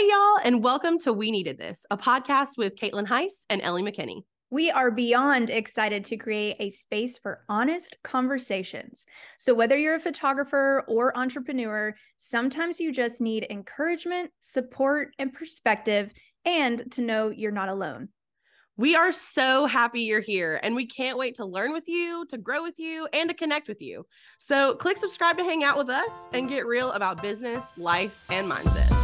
Hey, y'all, and welcome to We Needed This, a podcast with Caitlin Hice and Ellie McKinney. We are beyond excited to create a space for honest conversations. So, whether you're a photographer or entrepreneur, sometimes you just need encouragement, support, and perspective, and to know you're not alone. We are so happy you're here, and we can't wait to learn with you, to grow with you, and to connect with you. So, click subscribe to hang out with us and get real about business, life, and mindset.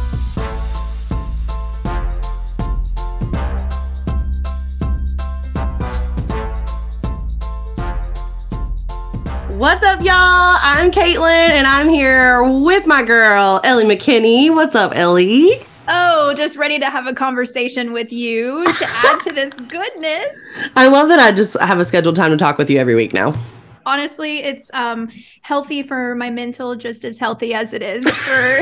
What's up, y'all? I'm Caitlin, and I'm here with my girl, Ellie McKinney. What's up, Ellie? Oh, just ready to have a conversation with you to add to this goodness. I love that I just have a scheduled time to talk with you every week now. Honestly, it's um healthy for my mental just as healthy as it is for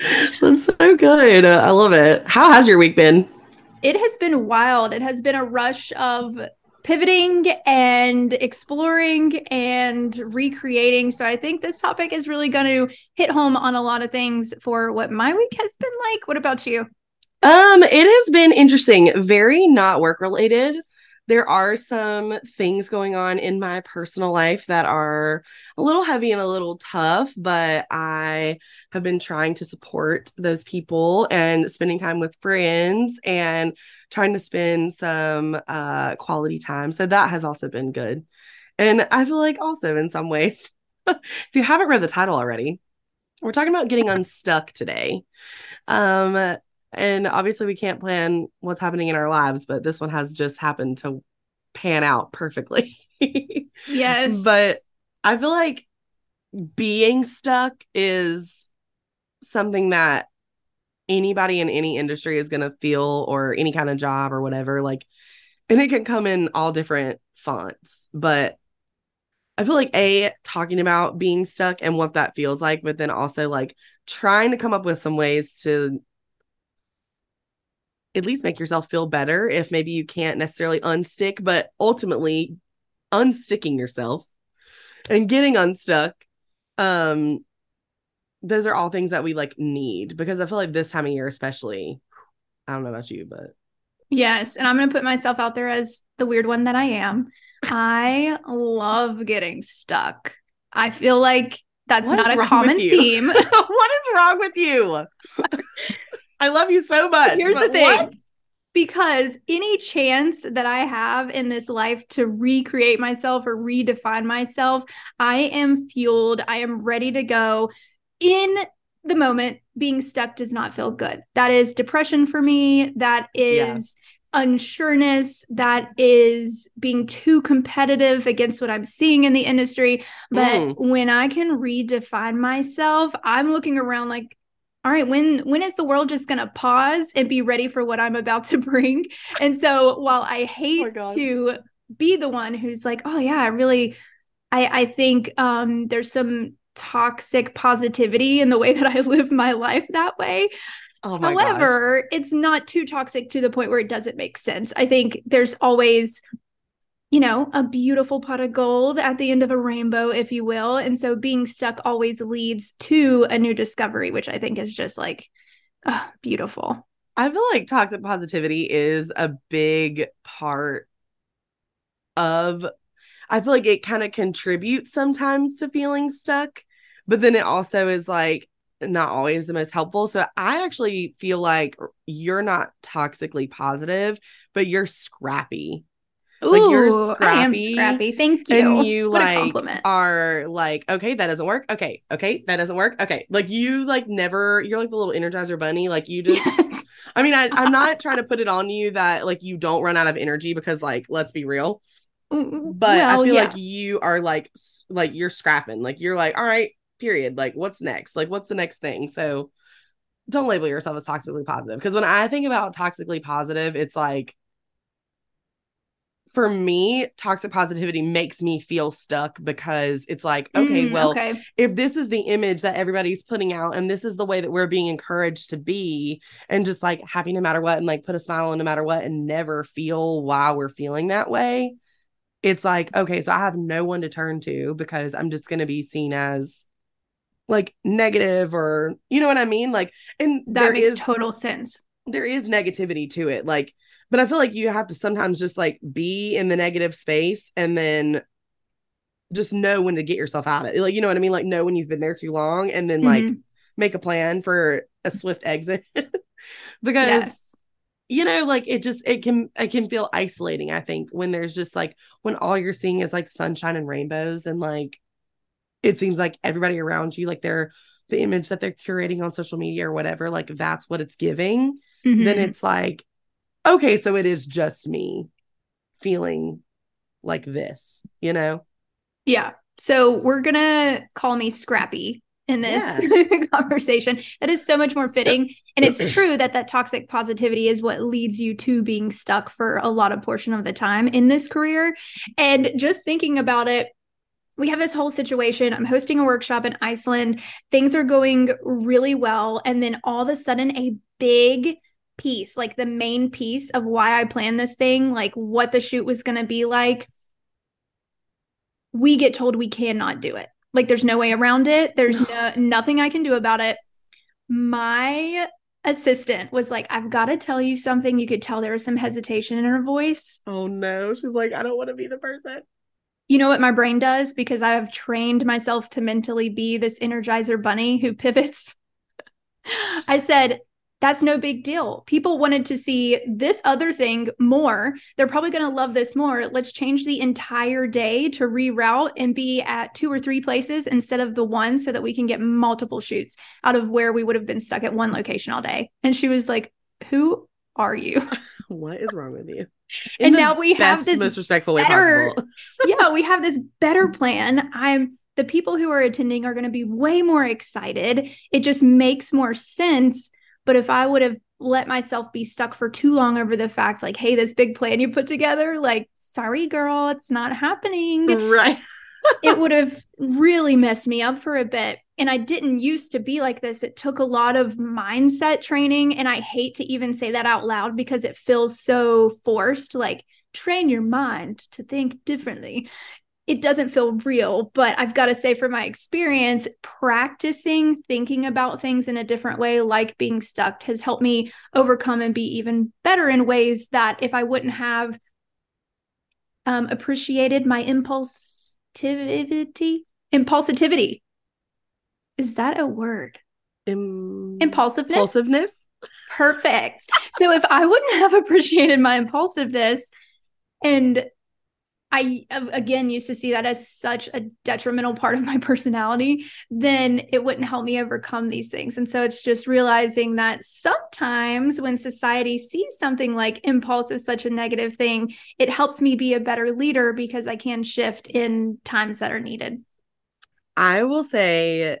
That's so good. I love it. How has your week been? It has been wild. It has been a rush of pivoting and exploring and recreating. So I think this topic is really going to hit home on a lot of things for what my week has been like. What about you? Um, it has been interesting, very not work related. There are some things going on in my personal life that are a little heavy and a little tough, but I have been trying to support those people and spending time with friends and trying to spend some uh, quality time. So that has also been good. And I feel like also in some ways, if you haven't read the title already, we're talking about getting unstuck today. Um, and obviously we can't plan what's happening in our lives, but this one has just happened to pan out perfectly. yes. But I feel like being stuck is something that anybody in any industry is going to feel or any kind of job or whatever like and it can come in all different fonts but i feel like a talking about being stuck and what that feels like but then also like trying to come up with some ways to at least make yourself feel better if maybe you can't necessarily unstick but ultimately unsticking yourself and getting unstuck um those are all things that we like need because I feel like this time of year, especially, I don't know about you, but yes. And I'm going to put myself out there as the weird one that I am. I love getting stuck. I feel like that's what not a common theme. what is wrong with you? I love you so much. Here's the thing. What? Because any chance that I have in this life to recreate myself or redefine myself, I am fueled. I am ready to go in the moment, being stuck does not feel good. That is depression for me. That is yeah. unsureness. That is being too competitive against what I'm seeing in the industry. But mm. when I can redefine myself, I'm looking around like, all right, when when is the world just gonna pause and be ready for what I'm about to bring? And so while I hate oh to be the one who's like, oh yeah, I really I I think um there's some toxic positivity in the way that I live my life that way. Oh However, gosh. it's not too toxic to the point where it doesn't make sense. I think there's always, you know, a beautiful pot of gold at the end of a rainbow, if you will. And so being stuck always leads to a new discovery, which I think is just like oh, beautiful. I feel like toxic positivity is a big part of I feel like it kind of contributes sometimes to feeling stuck but then it also is like not always the most helpful. So I actually feel like you're not toxically positive, but you're scrappy. Ooh, like you're scrappy. I am scrappy. Thank you. And you what like are like, okay, that doesn't work. Okay, okay, that doesn't work. Okay. Like you like never you're like the little energizer bunny. Like you just yes. I mean, I, I'm not trying to put it on you that like you don't run out of energy because like let's be real. Mm, but well, I feel yeah. like you are like like you're scrapping. Like you're like, all right, period. Like, what's next? Like, what's the next thing? So don't label yourself as toxically positive. Because when I think about toxically positive, it's like, for me, toxic positivity makes me feel stuck because it's like, okay, mm, well, okay. if this is the image that everybody's putting out and this is the way that we're being encouraged to be, and just like happy no matter what, and like put a smile on no matter what, and never feel why we're feeling that way, it's like, okay, so I have no one to turn to because I'm just going to be seen as like negative or you know what I mean? Like and that makes is total sense. there is negativity to it. Like, but I feel like you have to sometimes just like be in the negative space and then just know when to get yourself out of it. Like, you know what I mean? Like know when you've been there too long and then like Mhm. make a plan for a swift exit. because Yes. you know like it just it can it can feel isolating i think when there's just like when all you're seeing is like sunshine and rainbows and like it seems like everybody around you like they're the image that they're curating on social media or whatever like that's what it's giving then Mhm. it's like okay so it is just me feeling like this you know Yeah. So we're going to call me Scrappy in this conversation. That is so much more fitting. And it's true that that toxic positivity is what leads you to being stuck for a lot of portion of the time in this career. And just thinking about it, we have this whole situation. I'm hosting a workshop in Iceland. Things are going really well. And then all of a sudden, a big piece, like the main piece of why I planned this thing, like what the shoot was going to be like, we get told we cannot do it. Like there's no way around it. There's no nothing I can do about it. My assistant was like, I've got to tell you something. You could tell there was some hesitation in her voice. oh no she's like i don't want to be the person You know what my brain does because I have trained myself to mentally be this energizer bunny who pivots. I said, that's no big deal. People wanted to see this other thing more. They're probably going to love this more. Let's change the entire day to reroute and be at two or three places instead of the one so that we can get multiple shoots out of where we would have been stuck at one location all day. And she was like, Who are you? what is wrong with you And now we have this most respectful way better- possible yeah, we have this better plan. I'm the people who are attending are going to be way more excited. It just makes more sense. But if I would have let myself be stuck for too long over the fact, like, hey, this big plan you put together, like, sorry, girl, it's not happening, right it would have really messed me up for a bit. And I didn't used to be like this. It took a lot of mindset training. And I hate to even say that out loud because it feels so forced. Like, train your mind to think differently. It doesn't feel real, but I've got to say, from my experience, practicing thinking about things in a different way, like being stuck, has helped me overcome and be even better in ways that if I wouldn't have um, appreciated my impulsivity, impulsivity. Is that a word? Im- Impulsiveness. impulsiveness Perfect. So if I wouldn't have appreciated my impulsiveness and I uh, again used to see that as such a detrimental part of my personality, then it wouldn't help me overcome these things. And so it's just realizing that sometimes when society sees something like impulse as such a negative thing, it helps me be a better leader because I can shift in times that are needed. I will say,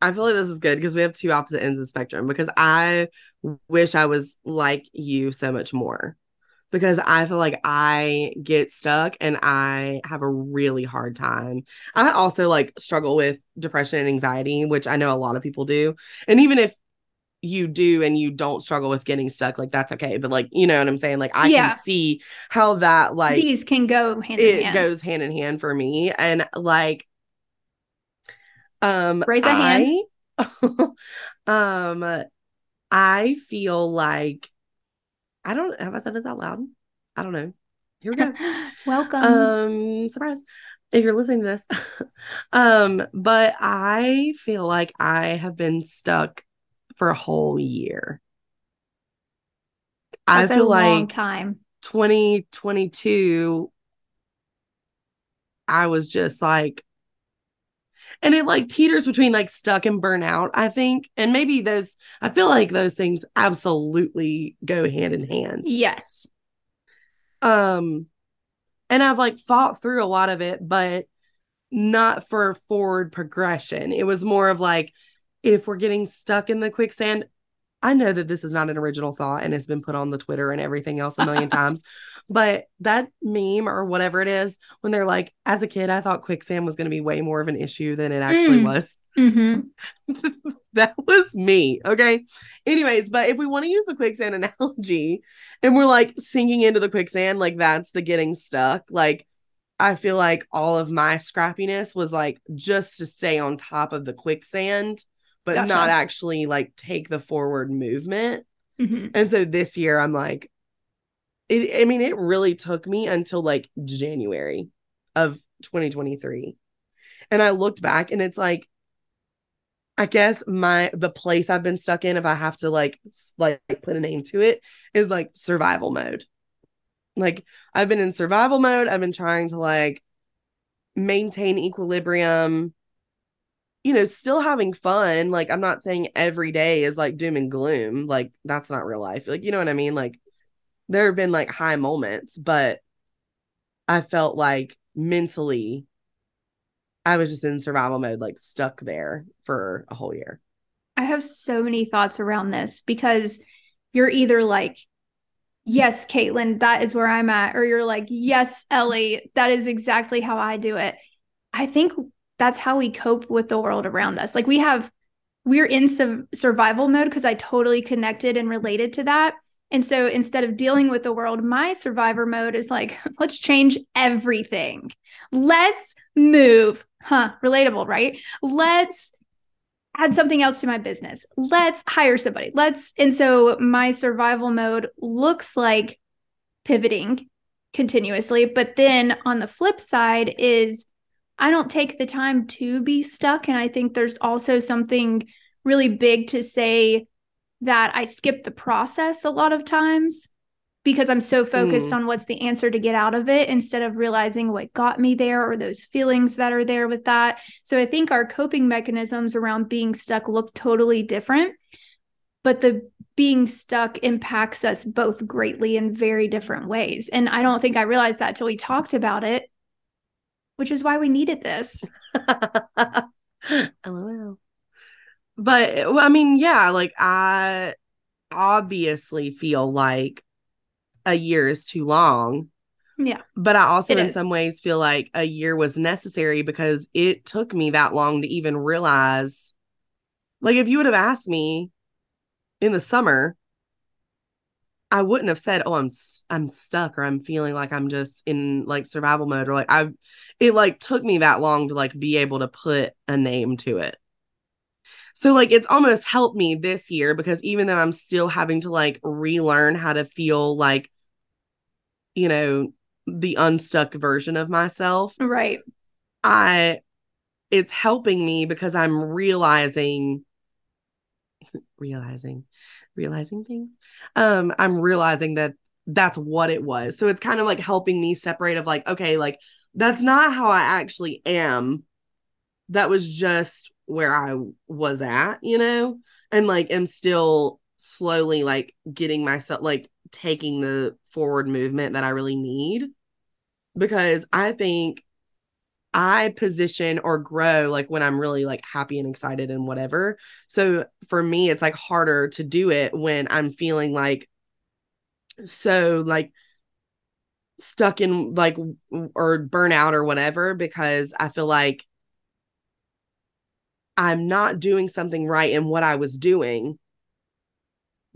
I feel like this is good because we have two opposite ends of the spectrum. Because I wish I was like you so much more. Because I feel like I get stuck and I have a really hard time. I also like struggle with depression and anxiety, which I know a lot of people do. And even if you do and you don't struggle with getting stuck, like that's okay. But like, you know what I'm saying? Like I Yeah. can see how that like These can go hand in it hand. goes hand in hand for me and like um Raise a hand. I, um i feel like i don't have i said this out loud? I don't know. Here we go. Welcome. um surprise. If you're listening to this um but i feel like i have been stuck for a whole year. That's i feel a long like time. 2022 I was just like and it like teeters between like stuck and burnout, I think. And maybe those I feel like those things absolutely go hand in hand. Yes. Um and I've like fought through a lot of it, but not for forward progression. It was more of like if we're getting stuck in the quicksand, I know that this is not an original thought and it's been put on the Twitter and everything else a million times, but that meme or whatever it is, when they're like, as a kid, I thought quicksand was going to be way more of an issue than it actually Mm. was. Mm-hmm. that was me. Okay. Anyways, but if we want to use the quicksand analogy and we're like sinking into the quicksand, like that's the getting stuck. Like, I feel like all of my scrappiness was like just to stay on top of the quicksand, but Gotcha. not actually like take the forward movement. Mhm. And so this year I'm like, it, I mean, it really took me until like January of 2023. And I looked back and it's like, I guess my the place I've been stuck in, if I have to like like put a name to it, is like survival mode. Like I've been in survival mode. I've been trying to like maintain equilibrium, you know, still having fun. Like I'm not saying every day is like doom and gloom. Like that's not real life. Like, you know what I mean? Like there have been like high moments, but I felt like mentally I was just in survival mode, like stuck there for a whole year. I have so many thoughts around this because you're either like, yes, Caitlin, that is where I'm at, or you're like, yes, Ellie, that is exactly how I do it. I think that's how we cope with the world around us. Like we have, we're in some survival mode because I totally connected and related to that. And so instead of dealing with the world, my survivor mode is like, let's change everything. Let's move. Huh, relatable, right? Let's add something else to my business. Let's hire somebody. Let's. And so my survival mode looks like pivoting continuously. But then on the flip side is I don't take the time to be stuck. And I think there's also something really big to say that I skip the process a lot of times because I'm so focused Mm. on what's the answer to get out of it instead of realizing what got me there or those feelings that are there with that. So I think our coping mechanisms around being stuck look totally different, but the being stuck impacts us both greatly in very different ways. And I don't think I realized that till we talked about it, which is why we needed this. LOL. But well, I mean, yeah, like I obviously feel like a year is too long. Yeah. But I also in is. some ways feel like a year was necessary because it took me that long to even realize like if you would have asked me in the summer I wouldn't have said, "Oh, I'm I'm stuck," or "I'm feeling like I'm just in like survival mode," or like I, it like took me that long to like be able to put a name to it. So like it's almost helped me this year because even though I'm still having to like relearn how to feel like, you know, the unstuck version of myself, Right. I, it's helping me because I'm realizing, realizing, realizing things. Um, I'm realizing that that's what it was. So it's kind of like helping me separate of like, okay, like that's not how I actually am. That was just where I was at, you know, and like am still slowly like getting myself like taking the forward movement that I really need because I think I position or grow like when I'm really like happy and excited and whatever. So for me, it's like harder to do it when I'm feeling like so like stuck in like or burnout or whatever because I feel like I'm not doing something right in what I was doing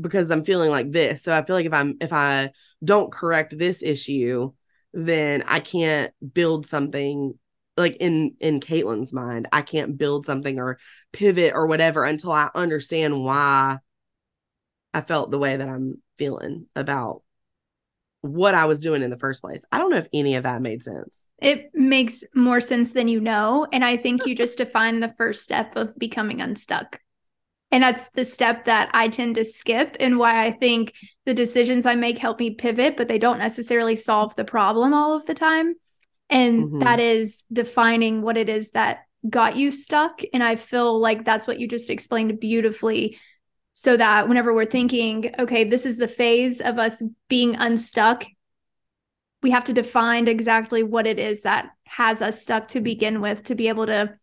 because I'm feeling like this. So I feel like if I'm if I don't correct this issue, then I can't build something like in in Caitlin's mind. I can't build something or pivot or whatever until I understand why I felt the way that I'm feeling about what I was doing in the first place. I don't know if any of that made sense. It makes more sense than you know. And I think you just defined the first step of becoming unstuck. And that's the step that I tend to skip, and why I think the decisions I make help me pivot, but they don't necessarily solve the problem all of the time. And Mhm. that is defining what it is that got you stuck. And I feel like that's what you just explained beautifully. So that whenever we're thinking, okay, this is the phase of us being unstuck, we have to define exactly what it is that has us stuck to begin with to be able to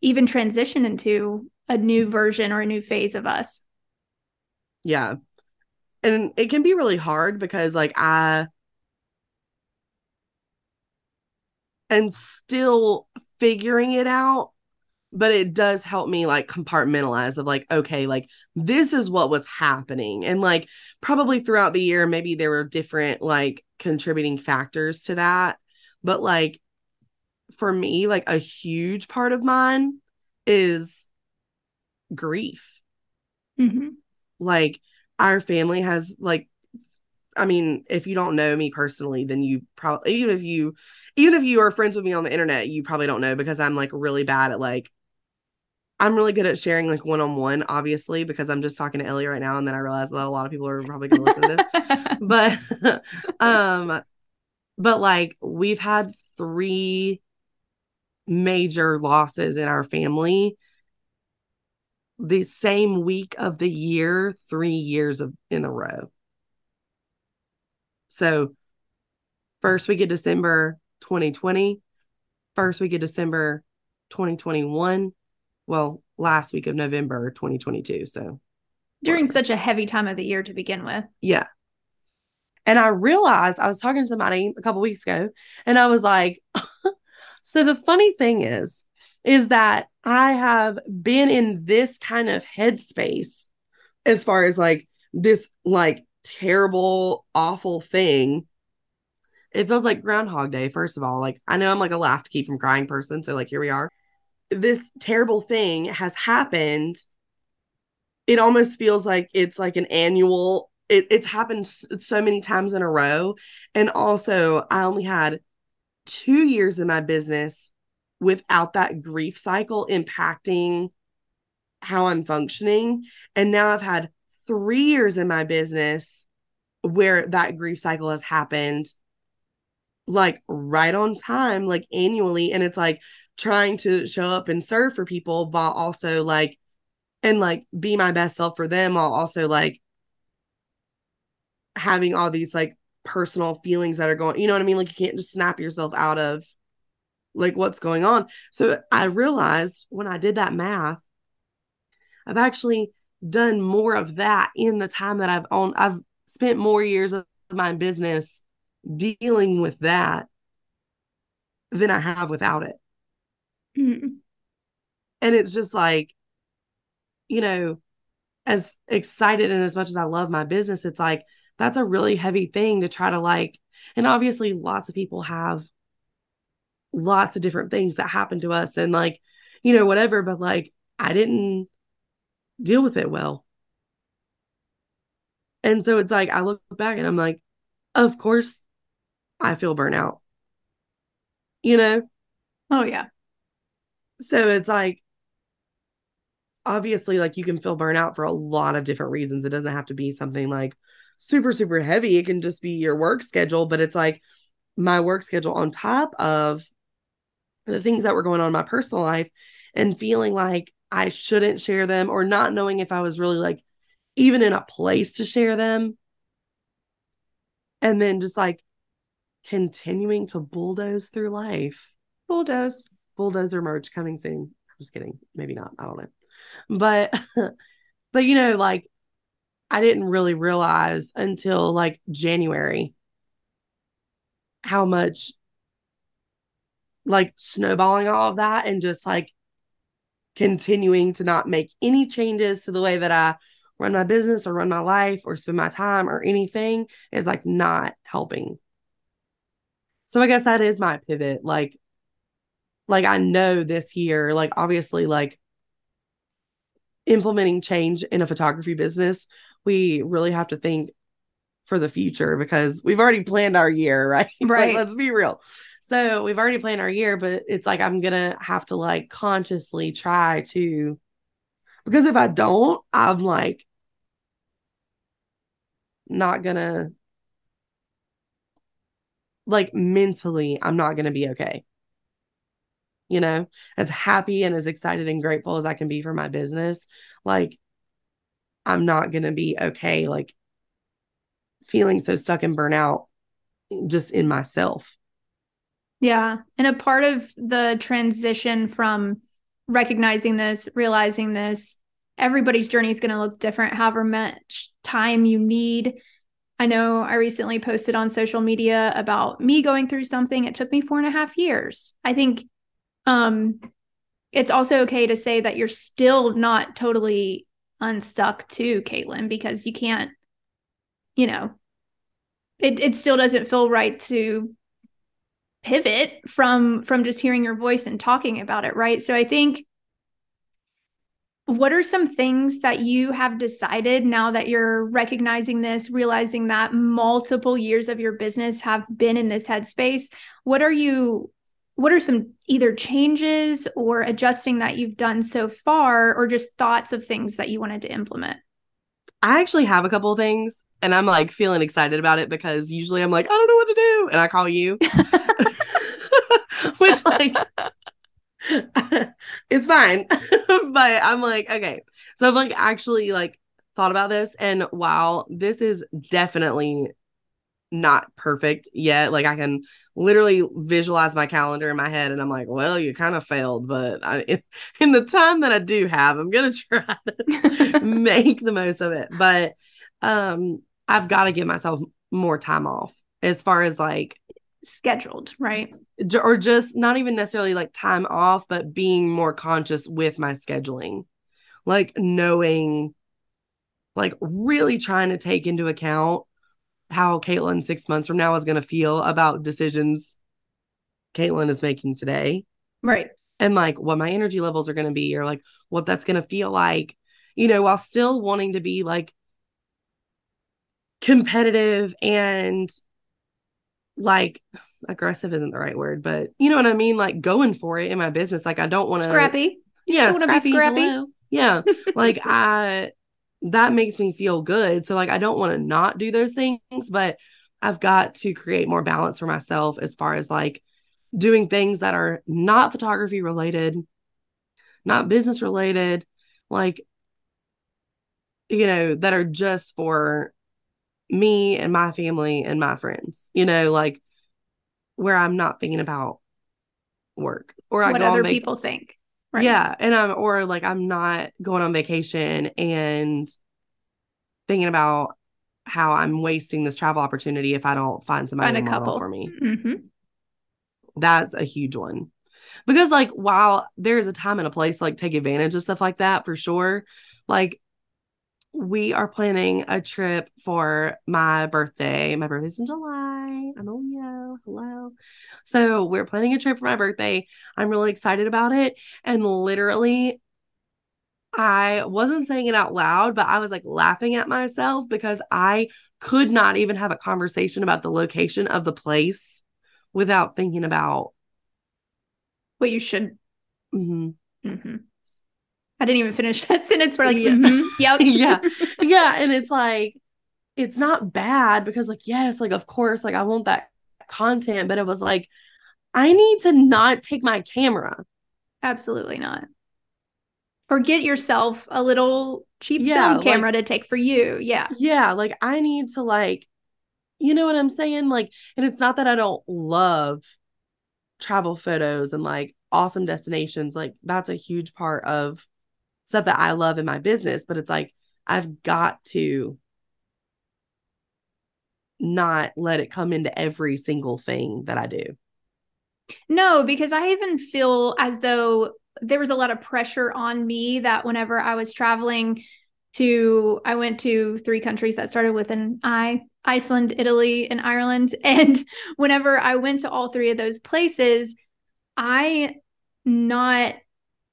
even transition into a new version or a new phase of us. Yeah. And it can be really hard because like I am still figuring it out, but it does help me like compartmentalize of like, okay, like this is what was happening. And like probably throughout the year, maybe there were different like contributing factors to that. But like for me, like a huge part of mine is grief. Mm-hmm. Like our family has like I mean, if you don't know me personally, then you probably even if you even if you are friends with me on the internet, you probably don't know because I'm like really bad at like I'm really good at sharing like one on one, obviously, because I'm just talking to Ellie right now, and then I realize that a lot of people are probably going to listen to this. but, um, but like we've had three major losses in our family the same week of the year, three years of in a row. So, first week of December 2020, first week of December 2021 well, last week of November 2022. So during whatever. such a heavy time of the year to begin with. Yeah. And I realized I was talking to somebody a couple weeks ago and I was like, so the funny thing is, is that I have been in this kind of headspace as far as like this like terrible, awful thing. It feels like Groundhog Day, first of all. Like, I know I'm like a laugh to keep from crying person. So, like, here we are this terrible thing has happened it almost feels like it's like an annual it, it's happened so many times in a row and also i only had two years in my business without that grief cycle impacting how i'm functioning and now i've had three years in my business where that grief cycle has happened like right on time like annually and it's like trying to show up and serve for people while also like and like be my best self for them while also like having all these like personal feelings that are going you know what i mean? Like you can't just snap yourself out of like what's going on. So i realized when i did that math i've actually done more of that in the time that i've owned i've spent more years of my business dealing with that than i have without it Mm-hmm. And it's just like, you know, as excited and as much as I love my business, it's like that's a really heavy thing to try to like, and obviously lots of people have lots of different things that happen to us and like, you know, whatever, but like I didn't deal with it well. And so it's like I look back and I'm like, of course I feel burnout. You know? Oh yeah so it's like obviously like you can feel burnout for a lot of different reasons it doesn't have to be something like super super heavy it can just be your work schedule but it's like my work schedule on top of the things that were going on in my personal life and feeling like I shouldn't share them or not knowing if I was really like even in a place to share them and then just like continuing to bulldoze through life bulldoze bulldozer merch coming soon. I'm just kidding. Maybe not. I don't know. But but you know, like I didn't really realize until like January how much like snowballing all of that and just like continuing to not make any changes to the way that I run my business or run my life or spend my time or anything is like not helping. So I guess that is my pivot. Like like I know this year, like obviously, like implementing change in a photography business, we really have to think for the future because we've already planned our year, right? Right. like, let's be real. So we've already planned our year, but it's like I'm gonna have to like consciously try to because if I don't, I'm like not gonna like mentally, I'm not gonna be okay you know, as happy and as excited and grateful as I can be for my business, like I'm not going to be okay, like feeling so stuck and burnout just in myself. Yeah. And a part of the transition from recognizing this, realizing this, everybody's journey is going to look different, however much time you need. I know I recently posted on social media about me going through something. It took me four and a half years. I think um it's also okay to say that you're still not totally unstuck too caitlin because you can't you know it, it still doesn't feel right to pivot from from just hearing your voice and talking about it right so i think what are some things that you have decided now that you're recognizing this realizing that multiple years of your business have been in this headspace what are you what are some either changes or adjusting that you've done so far or just thoughts of things that you wanted to implement I actually have a couple of things and I'm like feeling excited about it because usually I'm like, I don't know what to do. And I call you. Which like it's fine. but I'm like, okay. So I've like actually like thought about this. And while this is definitely not perfect yet, like I can literally visualize my calendar in my head and I'm like, well, you kind of failed, but I, in, in the time that I do have, I'm going to try to make the most of it. But um I've got to give myself more time off as far as like scheduled, right? Or just not even necessarily like time off, but being more conscious with my scheduling. Like knowing, like really trying to take into account how Caitlin six months from now is going to feel about decisions Caitlin is making today. Right. And like what my energy levels are going to be, or like what that's going to feel like, you know, while still wanting to be like competitive and like aggressive isn't the right word, but you know what I mean? Like going for it in my business. Like I don't want to scrappy. Yeah, want to be scrappy. Hello. Yeah. like I that makes me feel good. So like I don't want to not do those things, but I've got to create more balance for myself as far as like doing things that are not photography related, not business related, like you know, that are just for me and my family and my friends, you know, like where I'm not thinking about work or what other vac- people think. Right. Yeah. And I'm, or like I'm not going on vacation and thinking about how I'm wasting this travel opportunity if I don't find somebody find a couple for me. Mm-hmm. That's a huge one. Because like while there's a time and a place to like take advantage of stuff like that for sure, like we are planning a trip for my birthday. My birthday's in July. I'm Leo. Hello. So we're planning a trip for my birthday. I'm really excited about it. And literally, I wasn't saying it out loud, but I was like laughing at myself because I could not even have a conversation about the location of the place without thinking about what you should. Mm-hmm. Mm-hmm. I didn't even finish that sentence. We're like, yeah. Mm-hmm, yep. yeah. Yeah. And it's like, it's not bad because, like, yes, like, of course, like, I want that content, but it was like, I need to not take my camera. Absolutely not. Or get yourself a little cheap yeah, film camera like, to take for you. Yeah. Yeah. Like, I need to, like, you know what I'm saying? Like, and it's not that I don't love travel photos and like awesome destinations. Like, that's a huge part of stuff that I love in my business, but it's like I've got to not let it come into every single thing that I do. No, because I even feel as though there was a lot of pressure on me that whenever I was traveling to I went to three countries that started with an I, Iceland, Italy, and Ireland. And whenever I went to all three of those places, I not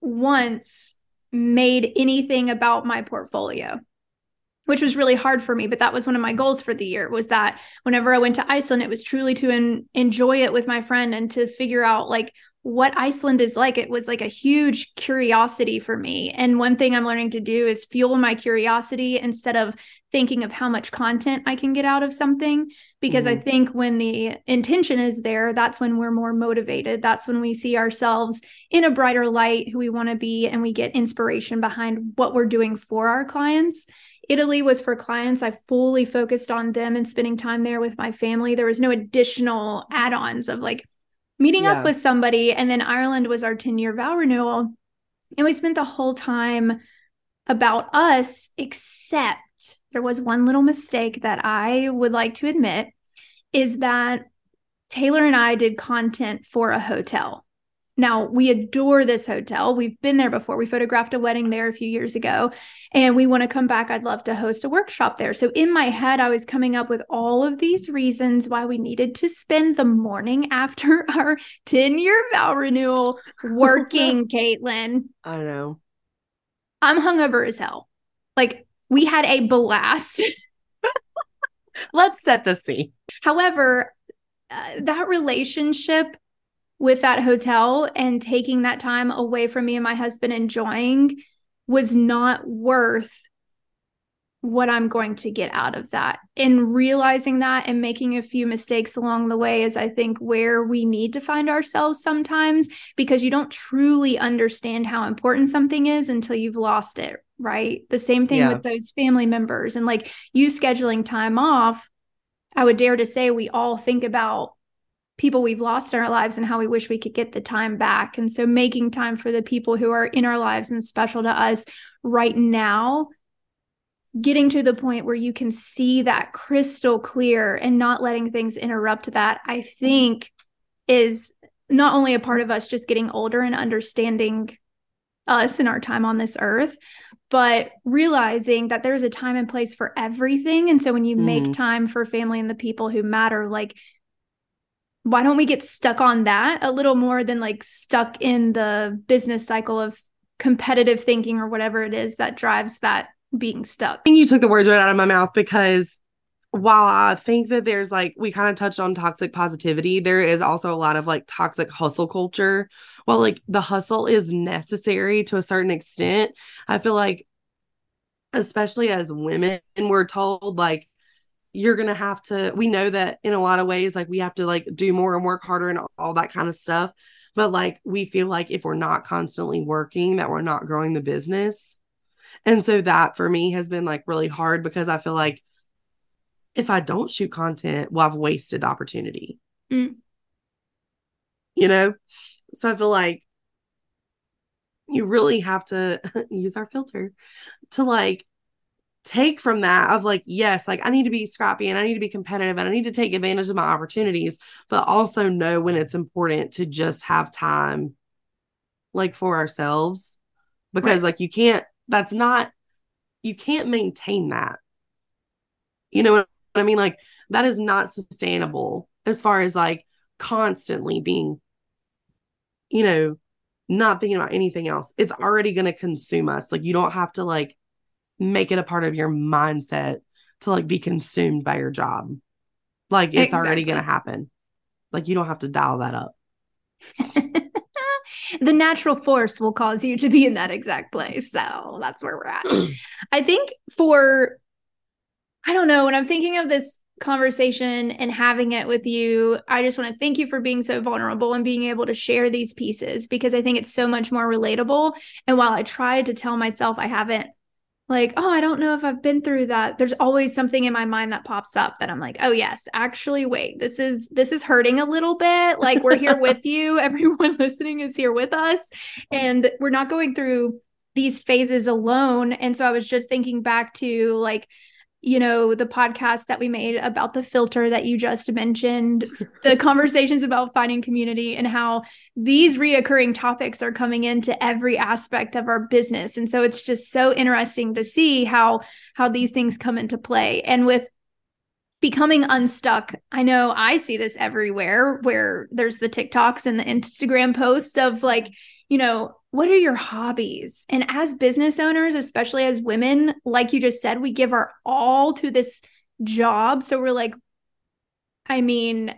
once made anything about my portfolio which was really hard for me but that was one of my goals for the year was that whenever i went to iceland it was truly to en- enjoy it with my friend and to figure out like what Iceland is like. It was like a huge curiosity for me. And one thing I'm learning to do is fuel my curiosity instead of thinking of how much content I can get out of something. Because mm-hmm. I think when the intention is there, that's when we're more motivated. That's when we see ourselves in a brighter light, who we want to be, and we get inspiration behind what we're doing for our clients. Italy was for clients. I fully focused on them and spending time there with my family. There was no additional add ons of like, meeting yeah. up with somebody. And then Ireland was our 10 year vow renewal. And we spent the whole time about us, except there was one little mistake that I would like to admit is that Taylor and I did content for a hotel Now, we adore this hotel. We've been there before. We photographed a wedding there a few years ago, and we want to come back. I'd love to host a workshop there. So, in my head, I was coming up with all of these reasons why we needed to spend the morning after our 10 year vow renewal working, Caitlin. I know. I'm hungover as hell. Like, we had a blast. Let's set the scene. However, uh, that relationship with that hotel and taking that time away from me and my husband enjoying was not worth what I'm going to get out of that. And realizing that and making a few mistakes along the way is, I think, where we need to find ourselves sometimes because you don't truly understand how important something is until you've lost it, right? The same thing yeah. with those family members and like you scheduling time off. I would dare to say we all think about people we've lost in our lives and how we wish we could get the time back. And so making time for the people who are in our lives and special to us right now, getting to the point where you can see that crystal clear and not letting things interrupt that, I think is not only a part of us just getting older and understanding us and our time on this earth, but realizing that there's a time and place for everything. And so when you mm. make time for family and the people who matter, like why don't we get stuck on that a little more than like stuck in the business cycle of competitive thinking or whatever it is that drives that being stuck? Think you took the words right out of my mouth because while I think that there's like, we kind of touched on toxic positivity, there is also a lot of like toxic hustle culture. While like the hustle is necessary to a certain extent, I feel like, especially as women, we're told like, you're going to have to we know that in a lot of ways like we have to like do more and work harder and all that kind of stuff. But like we feel like if we're not constantly working that we're not growing the business. And so that for me has been like really hard because i feel like if i don't shoot content well i've wasted the opportunity. Mm. you know? So i feel like you really have to use our filter to like take from that of like yes like i need to be scrappy and i need to be competitive and i need to take advantage of my opportunities but also know when it's important to just have time like for ourselves. Because right. like you can't that's not you can't maintain that. You know what i mean? Like that is not sustainable as far as like constantly being you know not thinking about anything else. It's already going to consume us. Like you don't have to like make it a part of your mindset to like be consumed by your job. Like it's exactly. already going to happen. Like you don't have to dial that up. the natural force will cause you to be in that exact place. So that's where we're at. I think for, I don't know, when I'm thinking of this conversation and having it with you, I just want to thank you for being so vulnerable and being able to share these pieces because I think it's so much more relatable. And while I tried to tell myself I haven't like, oh, I don't know if I've been through that. There's always something in my mind that pops up that I'm like, oh yes, actually wait, this is this is hurting a little bit. Like we're here with you. Everyone listening is here with us and we're not going through these phases alone. And so I was just thinking back to like you know, the podcast that we made about the filter that you just mentioned, the conversations about finding community and how these reoccurring topics are coming into every aspect of our business. And so it's just so interesting to see how how these things come into play. And with becoming unstuck, I know I see this everywhere where there's the TikToks and the Instagram posts of like, you know, what are your hobbies? And as business owners, especially as women, like you just said, we give our all to this job. So we're like, I mean,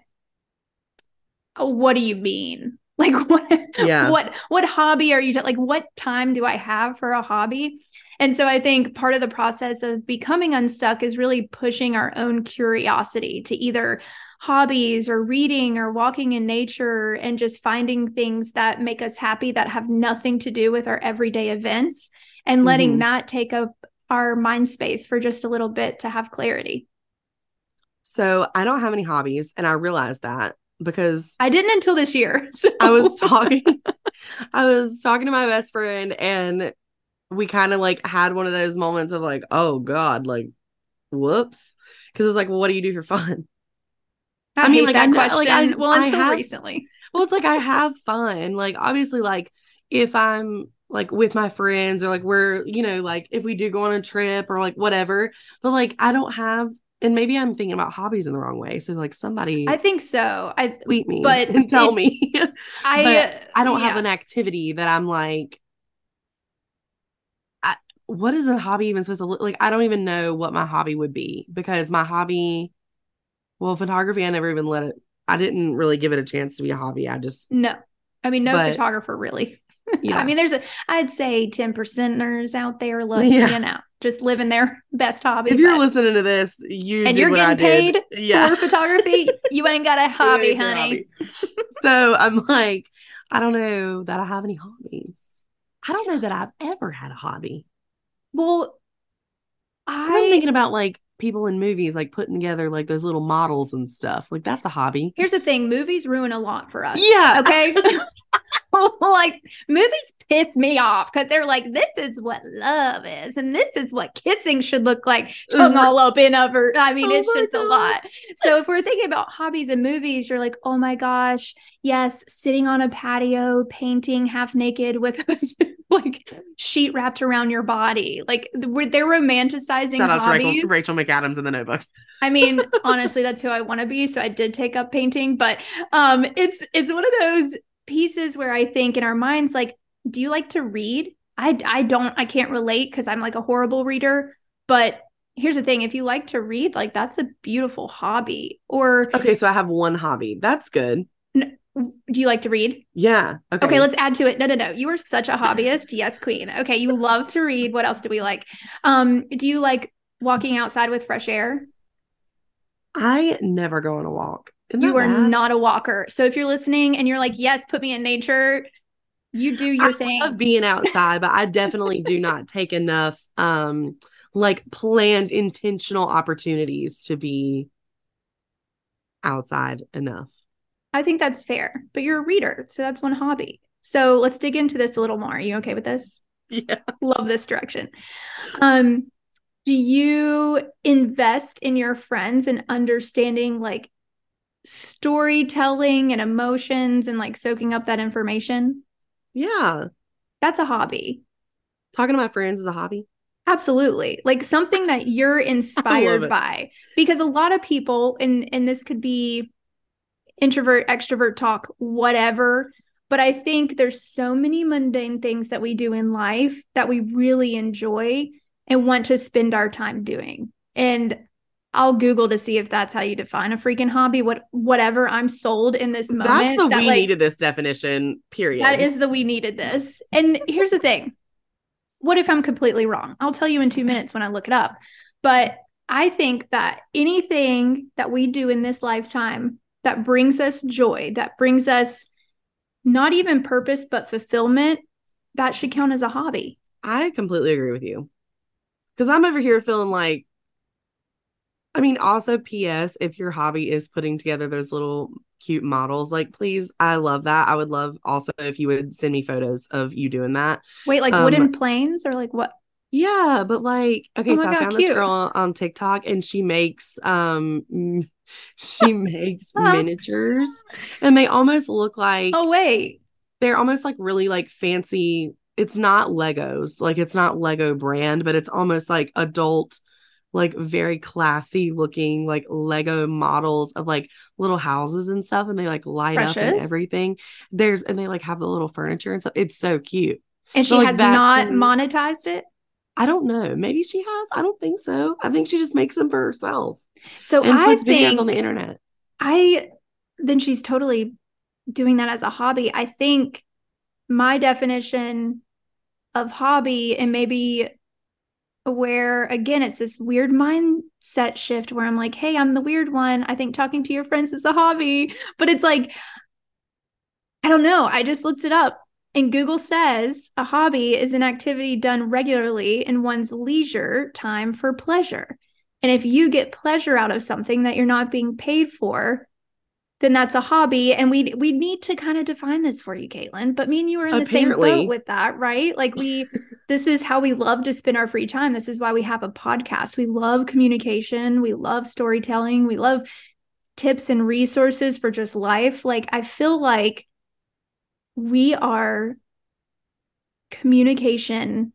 uh, what do you mean? Like what yeah. what what hobby are you t- like what time do I have for a hobby? And so I think part of the process of becoming unstuck is really pushing our own curiosity to either hobbies or reading or walking in nature and just finding things that make us happy that have nothing to do with our everyday events and letting mm-hmm. that take up our mind space for just a little bit to have clarity. So I don't have any hobbies and I realized that because I didn't until this year. So. I was talking I was talking to my best friend and we kind of like had one of those moments of like, oh God, like whoops. Cause it was like, well, what do you do for fun? I, I mean, like, that I question. like, I- well, until have- recently. Well, it's like I have fun. Like obviously, like if I'm like with my friends or like we're, you know, like if we do go on a trip or like whatever, but like I don't have and maybe I'm thinking about hobbies in the wrong way. So like somebody I think so. I tweet me but and tell it- me. I But I don't have an activity that I'm like I, what is a hobby even supposed to look like? I don't even know what my hobby would be because my hobby well, photography I never even let it I didn't really give it a chance to be a hobby. I just no. I mean, no But- photographer really. yeah. I mean, there's a I'd say 10 percenters out there looking, Yeah. you know, just living their best hobby. if you're but listening to this, you And you're getting paid yeah. for photography, you ain't got a hobby, It is a honey. hobby. so I'm like, I don't know that I have any hobbies. I don't know that I've ever had a hobby. Well, I'm thinking about like people in movies, like putting together like those little models and stuff. Like that's a hobby. here's the thing: movies ruin a lot for us. Yeah. Okay. like movies piss me off because they're like, this is what love is, and this is what kissing should look like. Tongue uh-huh. all up in of her. I mean, Oh it's just a lot. So if we're thinking about hobbies and movies, you're like, oh my gosh, yes, sitting on a patio, painting half naked with like sheet wrapped around your body. Like th- they're romanticizing Shout out to. Rachel, Rachel McAdams in the notebook. I mean, honestly, that's who I want to be. So I did take up painting, but um it's it's one of those pieces where I think in our minds, like, do you like to read? I I don't I can't relate because I'm like a horrible reader. But here's the thing: if you like to read, like that's a beautiful hobby. Or Okay, so I have one hobby. That's good. Do you like to read? Yeah. Okay. Okay, let's add to it. No, no, no. You are such a hobbyist. Yes, queen. Okay, you love to read. What else do we like? Um, do you like walking outside with fresh air? I never go on a walk. You are bad? not a walker. So if you're listening and you're like, yes, put me in nature, you do your I thing. I love being outside, but I definitely do not take enough um like planned intentional opportunities to be outside enough. I think that's fair, but you're a reader. So that's one hobby. So let's dig into this a little more. Are you okay with this? Yeah. Love this direction. Um, do you invest in your friends and understanding like storytelling and emotions and like soaking up that information? Yeah. That's a hobby. Talking to my friends is a hobby. Absolutely. Like something that you're inspired by. Because a lot of people and and this could be introvert, extrovert talk, whatever, but I think there's so many mundane things that we do in life that we really enjoy and want to spend our time doing. And I'll Google to see if that's how you define a freaking hobby. What whatever I'm sold in this moment. That's the that, we like, needed this definition, period. that is the we needed this. And here's the thing. What if I'm completely wrong? I'll tell you in 2 minutes when I look it up. But I think that anything that we do in this lifetime that brings us joy, that brings us not even purpose but fulfillment, that should count as a hobby. I completely agree with you. Cause I'm over here feeling like I mean, also PS, if your hobby is putting together those little cute models, like please, I love that. I would love also if you would send me photos of you doing that. Wait, like Um, wooden planes or like what? Yeah, but like, okay, Oh so I found cute. this girl on TikTok and she makes um she makes oh. miniatures and they almost look like Oh wait. they're almost like really like fancy. It's not Legos, like it's not Lego brand, but it's almost like adult, like very classy looking like Lego models of like little houses and stuff, and they like light up and everything. There's and they like have the little furniture and stuff. It's so cute. And she But, like, has not to- monetized it. I don't know. Maybe she has. I don't think so. I think she just makes them for herself So and I puts think videos on the internet. I then she's totally doing that as a hobby. I think my definition of hobby and maybe where again it's this weird mindset shift where I'm like, "Hey, I'm the weird one. I think talking to your friends is a hobby." But it's like I don't know. I just looked it up and Google says a hobby is an activity done regularly in one's leisure time for pleasure. And if you get pleasure out of something that you're not being paid for, then that's a hobby. And we we need to kind of define this for you, Caitlin. But me and you are in the same boat with that, right? Like we this is how we love to spend our free time. This is why we have a podcast. We love communication, we love storytelling, we love tips and resources for just life, like I feel like we are communication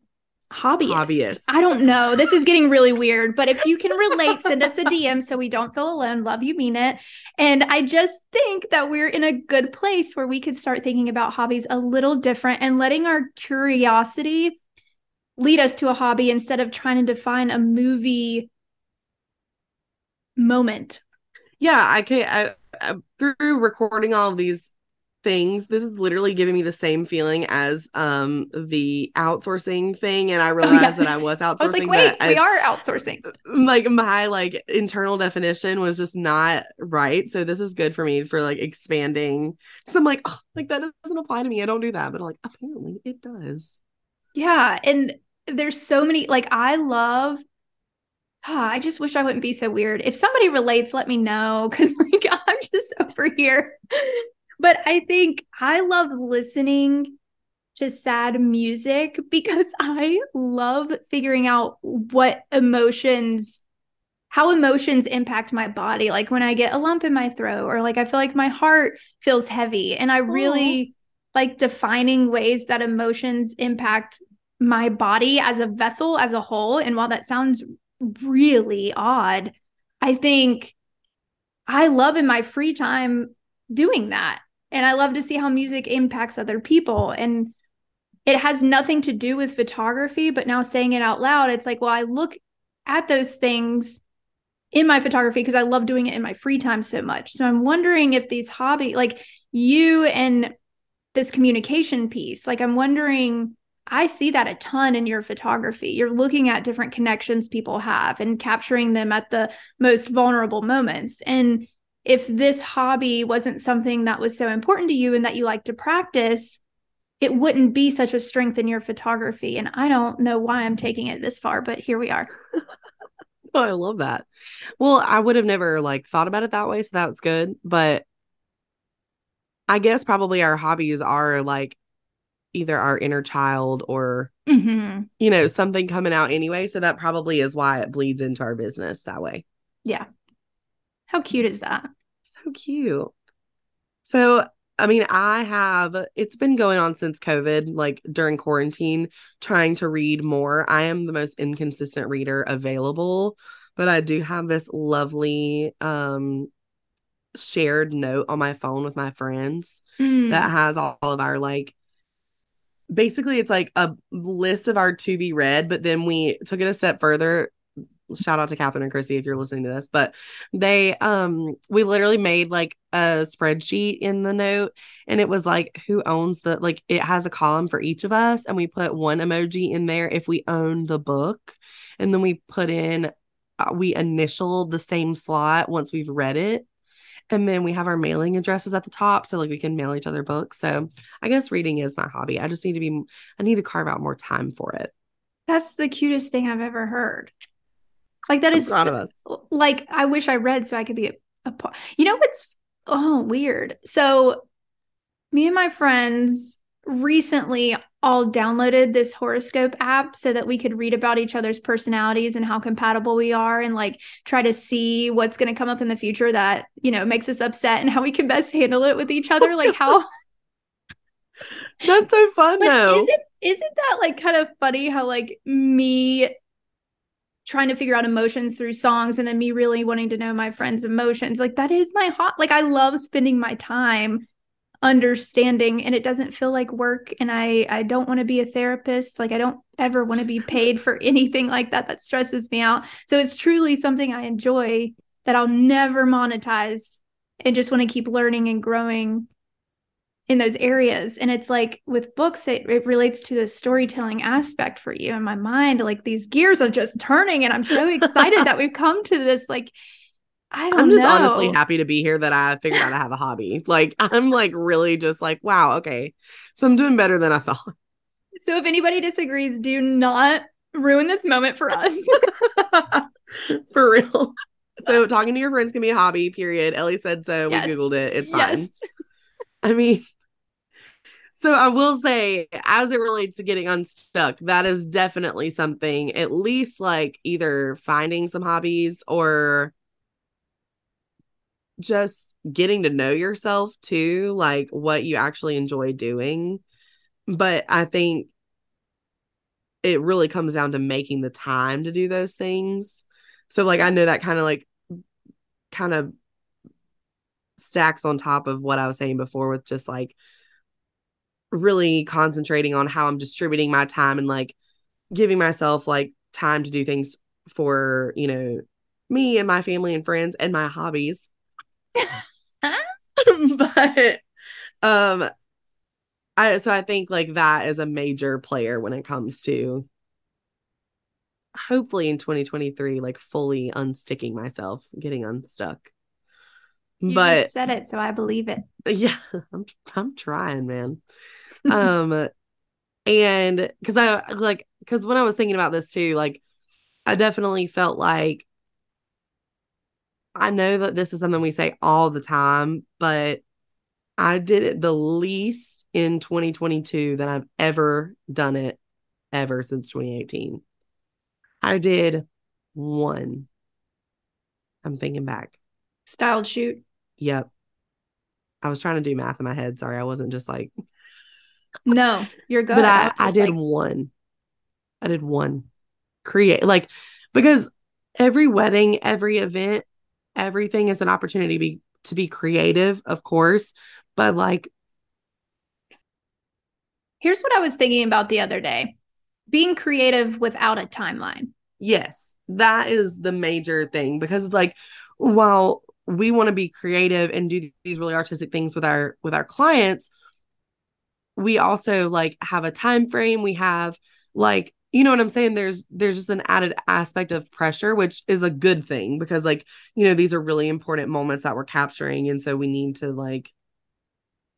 hobbyists. Hobbyists. I don't know. This is getting really weird, but if you can relate, send us a DM so we don't feel alone. Love you, mean it. And I just think that we're in a good place where we could start thinking about hobbies a little different and letting our curiosity lead us to a hobby instead of trying to define a movie moment. Yeah, I can. I, I, through recording all of these things this is literally giving me the same feeling as um the outsourcing thing and i realized oh, yeah. that i was outsourcing i was like wait we I, are outsourcing uh, uh, like my like internal definition was just not right so this is good for me for like expanding because i'm like oh, like that doesn't apply to me i don't do that but like apparently it does yeah and there's so many like i love Oh, I just wish I wouldn't be so weird. If somebody relates, let me know because like I'm just over here but I think I love listening to sad music because I love figuring out what emotions how emotions impact my body. Like when I get a lump in my throat or like I feel like my heart feels heavy and I really like defining ways that emotions impact my body as a vessel as a whole. And while that sounds really odd I think I love in my free time doing that and I love to see how music impacts other people. And it has nothing to do with photography, but now saying it out loud, it's like, well, I look at those things in my photography because I love doing it in my free time so much. So I'm wondering if these hobby, like you and this communication piece, like I'm wondering, I see that a ton in your photography. You're looking at different connections people have and capturing them at the most vulnerable moments. And if this hobby wasn't something that was so important to you and that you like to practice, it wouldn't be such a strength in your photography. And I don't know why I'm taking it this far, but here we are. oh, I love that. Well, I would have never like thought about it that way, so that was good. But I guess probably our hobbies are like either our inner child or mm-hmm. you know something coming out anyway. So that probably is why it bleeds into our business that way. Yeah, how cute is that? So cute. So, I mean, I have, it's been going on since COVID, like during quarantine, trying to read more. I am the most inconsistent reader available, but I do have this lovely, um, shared note on my phone with my friends mm. that has all, all of our like basically it's like a list of our to be read but then we took it a step further shout out to Catherine and Chrissy if you're listening to this, but they um we literally made like a spreadsheet in the note and it was like who owns the like it has a column for each of us and we put one emoji in there if we own the book. And then we put in uh, we initial the same slot once we've read it. And then we have our mailing addresses at the top so like we can mail each other books. So i guess reading is my hobby. I just need to be i need to carve out more time for it. That's the cutest thing i've ever heard like that is so, like I wish I read so I could be a, a part. You know what's oh weird. So me and my friends recently all downloaded this horoscope app so that we could read about each other's personalities and how compatible we are and like try to see what's going to come up in the future that you know makes us upset and how we can best handle it with each other like how that's so fun though isn't isn't that like kind of funny how like me trying to figure out emotions through songs and then me really wanting to know my friends' emotions. Like that is my hot like I love spending my time understanding and it doesn't feel like work and I I don't want to be a therapist. Like I don't ever want to be paid for anything like that that stresses me out. So it's truly something I enjoy that I'll never monetize and just want to keep learning and growing in those areas and it's like with books it, it relates to the storytelling aspect for you in my mind like these gears are just turning and i'm so excited that we've come to this like I don't I'm just know. honestly happy to be here that I figured out I have a hobby. Like I'm like really just like, wow, okay. So I'm doing better than I thought. So if anybody disagrees, do not ruin this moment for us. for real. So talking to your friends can be a hobby, period. Ellie said so. Yes. We Googled it. It's fine. Yes. I mean, so I will say, as it relates to getting unstuck, that is definitely something, at least like either finding some hobbies or just getting to know yourself too, like what you actually enjoy doing. But I think it really comes down to making the time to do those things. So like I know that kind of like kind of stacks on top of what I was saying before with just like really concentrating on how I'm distributing my time and like giving myself like time to do things for, you know, me and my family and friends and my hobbies. but um I so I think like that is a major player when it comes to hopefully in 2023 like fully unsticking myself, getting unstuck. You but said it, so I believe it. yeah, I'm I'm trying, man. Um and cuz I like cuz when I was thinking about this too, like I definitely felt like I know that this is something we say all the time, but I did it the least in 2022 that I've ever done it ever since 2018. I did one. I'm thinking back. Styled shoot. Yep. I was trying to do math in my head. Sorry, I wasn't just like. No, you're good. But I, I, I did like... one. I did one. Create like because every wedding, every event, everything is an opportunity to be to be creative, of course, but like Here's what I was thinking about the other day. Being creative without a timeline. Yes, that is the major thing because like while we want to be creative and do these really artistic things with our with our clients, we also like have a time frame, we have like you know what I'm saying? There's there's just an added aspect of pressure, which is a good thing because like, you know, these are really important moments that we're capturing. And so we need to like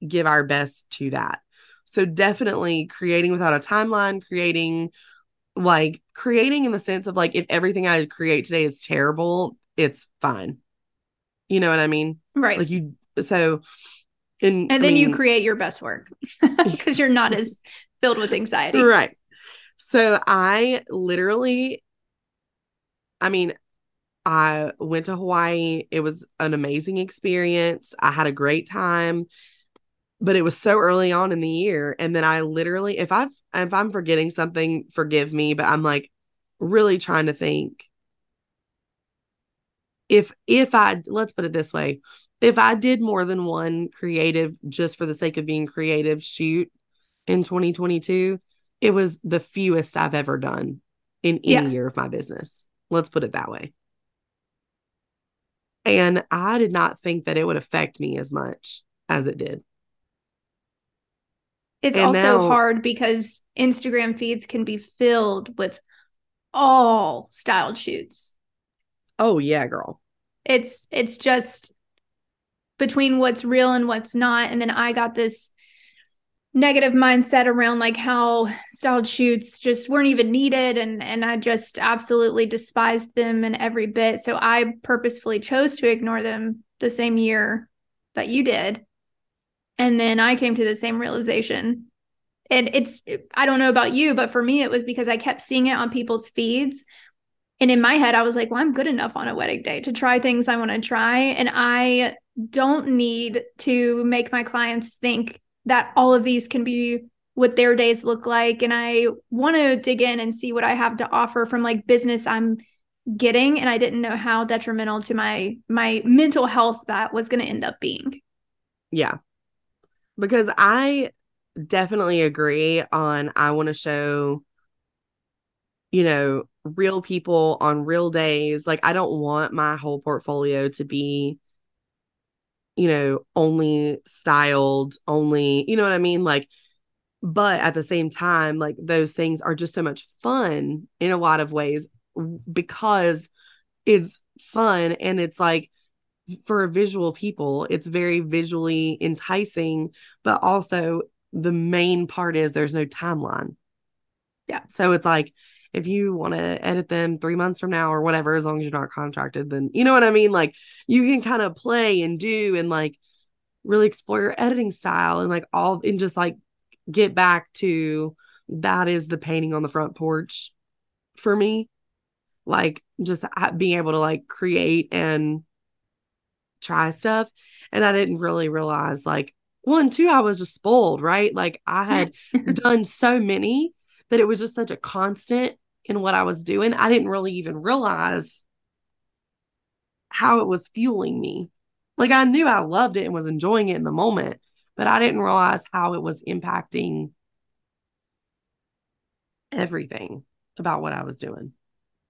give our best to that. So definitely creating without a timeline, creating like creating in the sense of like if everything I create today is terrible, it's fine. You know what I mean? Right. Like you so and, and then I mean, you create your best work because you're not as filled with anxiety. Right. So I literally, I mean, I went to Hawaii. It was an amazing experience. I had a great time, but it was so early on in the year. And then I literally, if I've, if I'm forgetting something, forgive me, but I'm like really trying to think if, if I, let's put it this way, if I did more than one creative just for the sake of being creative shoot in 2022, it was the fewest I've ever done in any yeah. year of my business. Let's put it that way. And I did not think that it would affect me as much as it did. It's and also now, hard because Instagram feeds can be filled with all styled shoots. Oh yeah, girl. It's it's just between what's real and what's not and then I got this negative mindset around like how styled shoots just weren't even needed and and I just absolutely despised them in every bit. So I purposefully chose to ignore them the same year that you did. And then I came to the same realization. And it's I don't know about you, but for me it was because I kept seeing it on people's feeds. And in my head I was like, well, I'm good enough on a wedding day to try things I want to try and I don't need to make my clients think that all of these can be what their days look like. And i want to dig in and see what i have to offer from like business i'm getting. And i didn't know how detrimental to my my mental health that was going to end up being. Yeah. Because i definitely agree on i want to show you know real people on real days. Like i don't want my whole portfolio to be you know, only styled, only, you know what I mean? Like, but at the same time, like those things are just so much fun in a lot of ways because it's fun and it's like for visual people, it's very visually enticing, but also the main part is there's no timeline. Yeah. So it's like if you want to edit them three months from now or whatever, as long as you're not contracted, then you know what I mean? Like you can kind of play and do and like really explore your editing style and like all and just like get back to that is the painting on the front porch for me. Like just being able to like create and try stuff. And I didn't really realize like one, two, I was just spoiled, right? Like I had done so many that it was just such a constant in what I was doing. I didn't really even realize how it was fueling me. Like I knew I loved it and was enjoying it in the moment, but I didn't realize how it was impacting everything about what I was doing.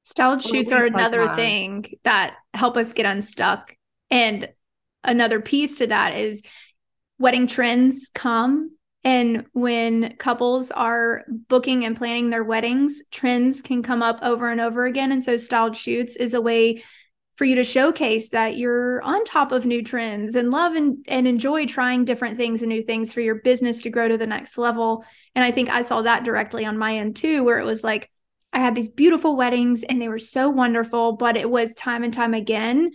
Styled shoots are another like thing that help us get unstuck. And another piece to that is wedding trends come. And when couples are booking and planning their weddings, trends can come up over and over again. And so, styled shoots is a way for you to showcase that you're on top of new trends and love and, and enjoy trying different things and new things for your business to grow to the next level. And I think I saw that directly on my end too, where it was like, I had these beautiful weddings and they were so wonderful, but it was time and time again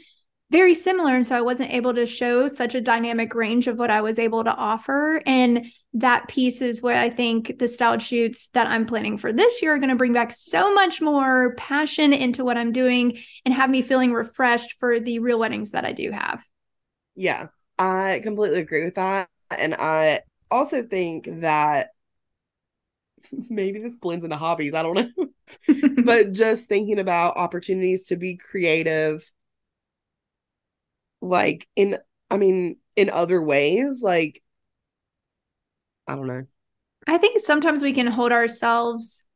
very similar. And so I wasn't able to show such a dynamic range of what I was able to offer. And that piece is where I think the styled shoots that I'm planning for this year are going to bring back so much more passion into what I'm doing and have me feeling refreshed for the real weddings that I do have. Yeah, I completely agree with that. And I also think that maybe this blends into hobbies. I don't know. but just thinking about opportunities to be creative, like in, I mean, in other ways, like, I don't know. I think sometimes we can hold ourselves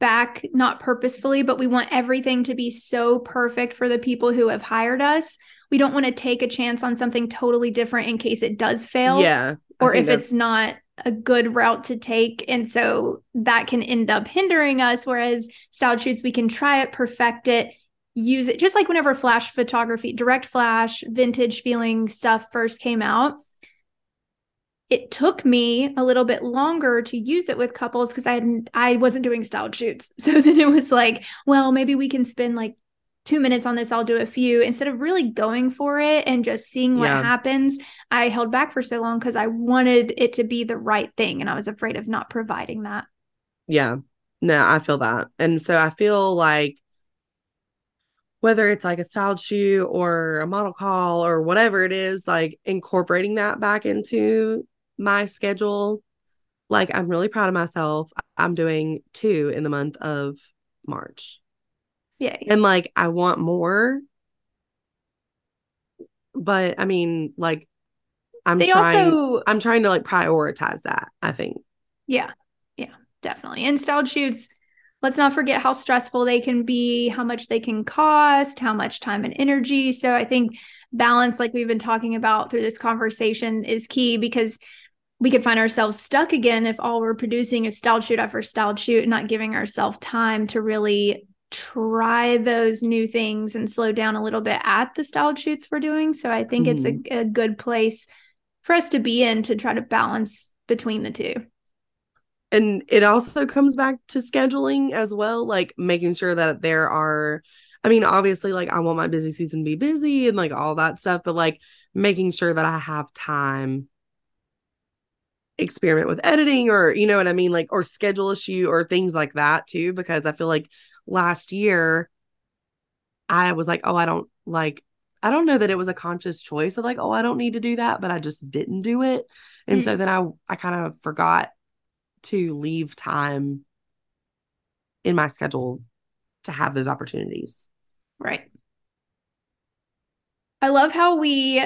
back, not purposefully, but we want everything to be so perfect for the people who have hired us. We don't want to take a chance on something totally different in case it does fail. Yeah. Or if it's not a good route to take. And so that can end up hindering us. Whereas styled shoots, we can try it, perfect it, use it. Just like whenever flash photography, direct flash, vintage feeling stuff first came out, it took me a little bit longer to use it with couples because I hadn't I wasn't doing styled shoots. So then it was like, well, maybe we can spend like two minutes on this, I'll do a few. Instead of really going for it and just seeing what yeah. happens, I held back for so long because I wanted it to be the right thing. And I was afraid of not providing that. Yeah. No, I feel that. And so I feel like whether it's like a styled shoe or a model call or whatever it is, like incorporating that back into my schedule. Like I'm really proud of myself. I'm doing two in the month of March. Yeah. And like I want more. But I mean, like I'm they trying also, I'm trying to like prioritize that, I think. Yeah. Yeah, definitely. And styled shoots, let's not forget how stressful they can be, how much they can cost, how much time and energy. So I think balance, like we've been talking about through this conversation, is key because we could find ourselves stuck again if all we're producing is styled shoot after styled shoot and not giving ourselves time to really try those new things and slow down a little bit at the styled shoots we're doing. So I think mm-hmm. it's a, mm-hmm. a good place for us to be in to try to balance between the two. And it also comes back to scheduling as well, like making sure that there are, I mean, obviously, like I want my busy season to be busy and like all that stuff, but like making sure that I have time experiment with editing or you know what I mean like or schedule issue or things like that too because I feel like last year I was like, oh, I don't like, I don't know that it was a conscious choice of like, oh, I don't need to do that, but I just didn't do it. And mm so then I, I kind of forgot to leave time in my schedule to have those opportunities. Right. I love how we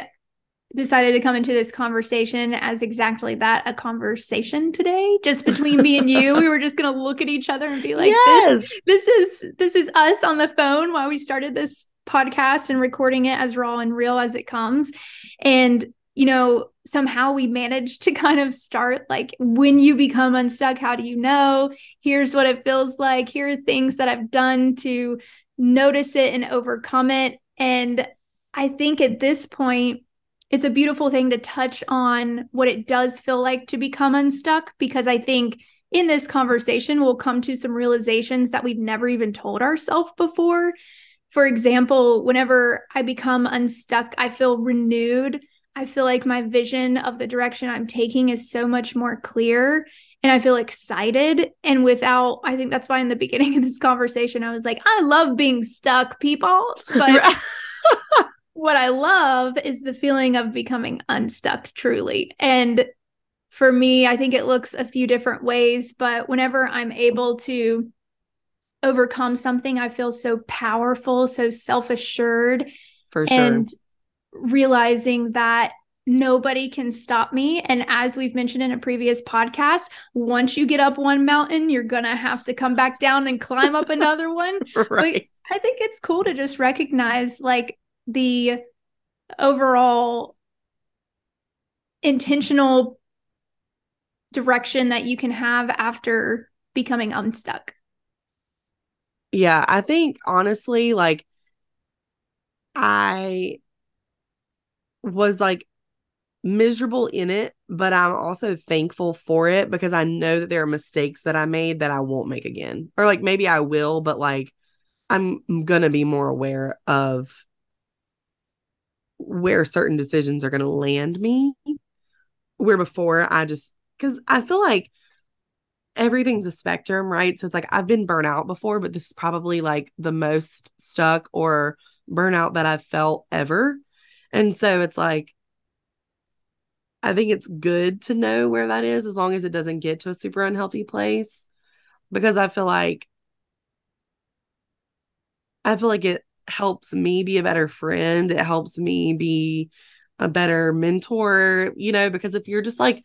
decided to come into this conversation as exactly that a conversation today. Just between me and you we were just going to look at each other and be like yes. this, this is this is us on the phone while we started this podcast and recording it as raw and real as it comes. And you know somehow we managed to kind of start like when you become unstuck how do you know? Here's what it feels like. Here are things that i've done to notice it and overcome it. And i think at this point it's a beautiful thing to touch on what it does feel like to become unstuck because I think in this conversation we'll come to some realizations that we've never even told ourselves before. For example, whenever I become unstuck, I feel renewed. I feel like my vision of the direction I'm taking is so much more clear and I feel excited. And without, I think that's why in the beginning of this conversation, I was like, I love being stuck, people. But what I love is the feeling of becoming unstuck truly. And for me, I think it looks a few different ways, but whenever I'm able to overcome something, I feel so powerful, so self assured. For sure. And realizing that nobody can stop me. And as we've mentioned in a previous podcast, once you get up one mountain, you're going to have to come back down and climb up another one. right. But I think it's cool to just recognize like the overall intentional direction that you can have after becoming unstuck. Yeah, I think honestly, like, I was like miserable in it, but I'm also thankful for it because I know that there are mistakes that I made that I won't make again. Or like maybe I will, but like I'm to be more aware of where certain decisions are going to land me. Where before I just, because I feel like everything's a spectrum, right? So it's like I've been burnt out before, but this is probably like the most stuck or burnout that I've felt ever. And so it's like, I think it's good to know where that is as long as it doesn't get to a super unhealthy place because I feel like I feel like it helps me be a better friend. It helps me be a better mentor, you know, because if you're just like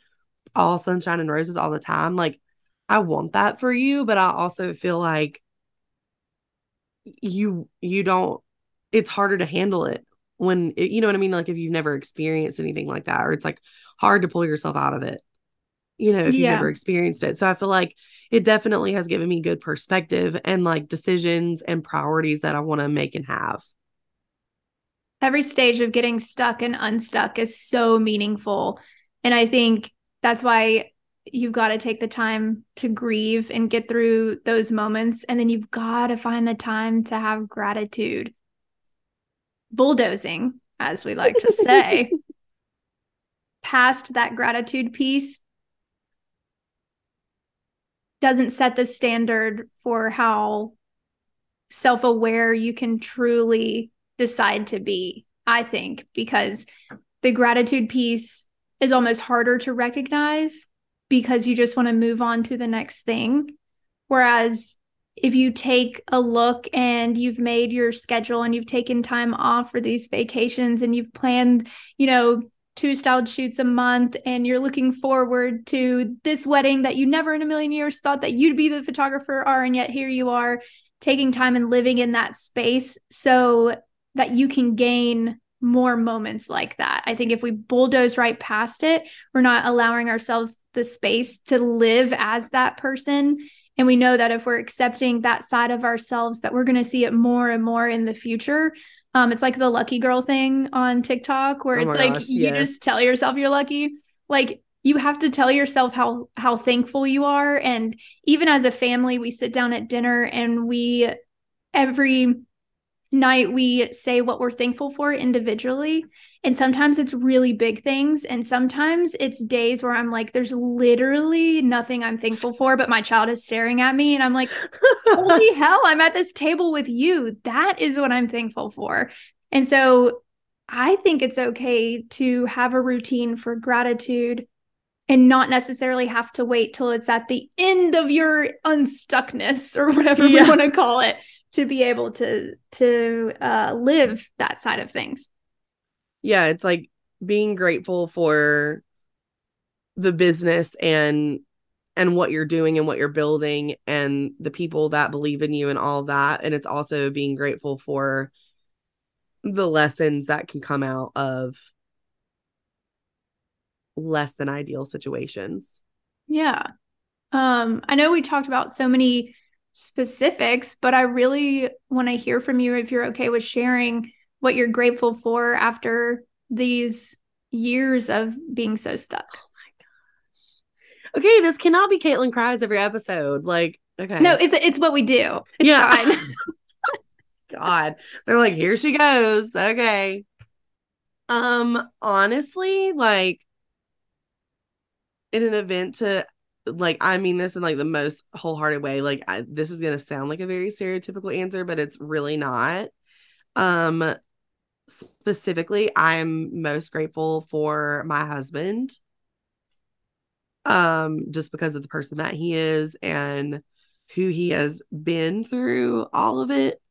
all sunshine and roses all the time, like I want that for you, but I also feel like you you don't it's harder to handle it when it, you know what I mean like if you've never experienced anything like that or it's like hard to pull yourself out of it you know if you've never experienced it. So I feel like it definitely has given me good perspective and like decisions and priorities that I want to make and have. Every stage of getting stuck and unstuck is so meaningful. And I think that's why you've got to take the time to grieve and get through those moments. And then you've got to find the time to have gratitude. Bulldozing, as we like to say, past that gratitude piece doesn't set the standard for how self aware you can truly decide to be, I think, because the gratitude piece is almost harder to recognize because you just want to move on to the next thing. Whereas if you take a look and you've made your schedule and you've taken time off for these vacations and you've planned, you know, two styled shoots a month and you're looking forward to this wedding that you never in a million years thought that you'd be the photographer are and yet here you are taking time and living in that space so that you can gain more moments like that. I think if we bulldoze right past it, we're not allowing ourselves the space to live as that person and we know that if we're accepting that side of ourselves, that we're going to see it more and more in the future. Um, it's like the lucky girl thing on TikTok where oh it's like gosh, you yes. just tell yourself you're lucky. Like you have to tell yourself how how thankful you are. And even as a family, we sit down at dinner and we every night we say what we're thankful for individually. And sometimes it's really big things and sometimes it's days where i'm like there's literally nothing i'm thankful for but my child is staring at me and i'm like holy hell i'm at this table with you. That is what i'm thankful for. And so i think it's okay to have a routine for gratitude and not necessarily have to wait till it's at the end of your unstuckness or whatever yeah. we want to call it to be able to to uh, live that side of things. Yeah, it's like being grateful for the business and and what you're doing and what you're building and the people that believe in you and all that and it's also being grateful for the lessons that can come out of less than ideal situations. Yeah. Um I know we talked about so many specifics, but I really want to hear from you if you're okay with sharing what you're grateful for after these years of being so stuck. Oh my gosh. Okay, this cannot be Caitlin cries every episode. Like, okay. No, it's it's what we do. It's yeah. God. They're like, here she goes. Okay. Um, honestly, like in an event to like I mean this in like the most wholehearted way. Like I, this is gonna sound like a very stereotypical answer, but it's really not. Um, specifically, I'm most grateful for my husband. Um, just because of the person that he is and who he has been through all of it.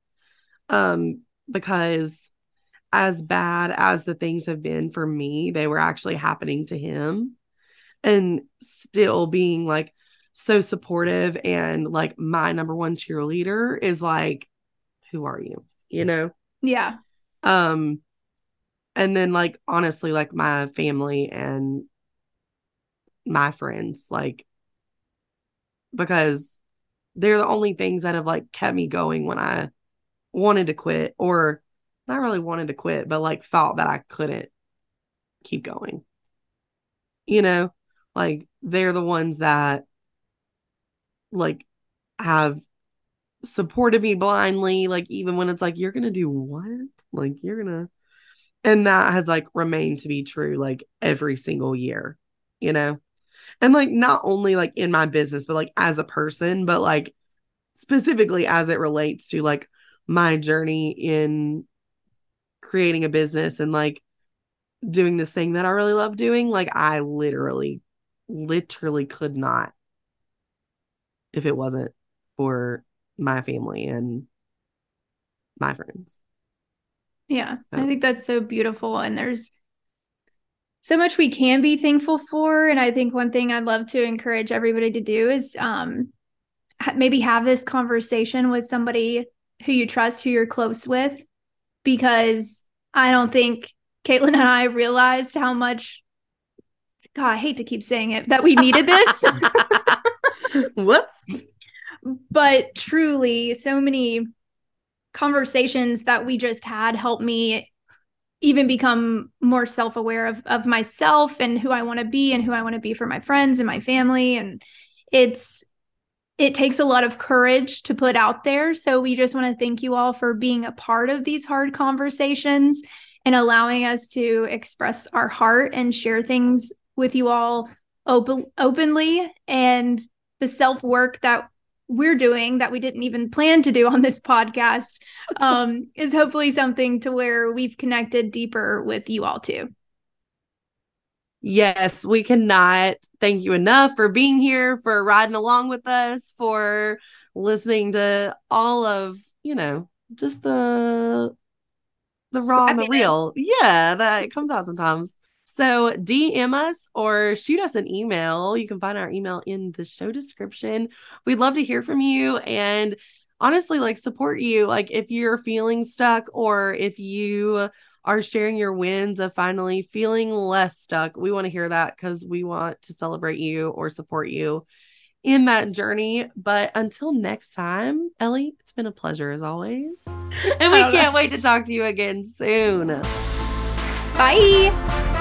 Um, because as bad as the things have been for me, they were actually happening to him and still being like so supportive and like my number one cheerleader is like who are you you know? Yeah. Um and then like honestly like my family and my friends like because they're the only things that have like kept me going when I wanted to quit or not really wanted to quit but like thought that I couldn't keep going you know like they're the ones that like have supported me blindly like even when it's like you're gonna do what? Like you're gonna and that has like remained to be true like every single year you know? And like not only like in my business but like as a person but like specifically as it relates to like my journey in creating a business and like doing this thing that I really love doing like I literally literally could not if it wasn't for my family and my friends. Yeah, so. I think that's so beautiful. And there's so much we can be thankful for. And I think one thing I'd love to encourage everybody to do is um, maybe have this conversation with somebody who you trust, who you're close with, because I don't think Caitlin and I realized how much God, I hate to keep saying it, that we needed this. Whoops. But truly, so many conversations that we just had helped me even become more self-aware of of myself and who I want to be and who I want to be for my friends and my family and it's it takes a lot of courage to put out there so we just want to thank you all for being a part of these hard conversations and allowing us to express our heart and share things with you all open openly and the self work that we're doing that we didn't even plan to do on this podcast um, is hopefully something to where we've connected deeper with you all too. Yes, we cannot thank you enough for being here, for riding along with us, for listening to all of, you know, just the the raw and the real. Yeah, that comes out sometimes. So DM us or shoot us an email. You can find our email in the show description. We'd love to hear from you and honestly like support you. Like if you're feeling stuck or if you are sharing your wins of finally feeling less stuck, we want to hear that because we want to celebrate you or support you in that journey. But until next time, Ellie, it's been a pleasure as always. And we oh, can't wait to talk to you again soon. Bye.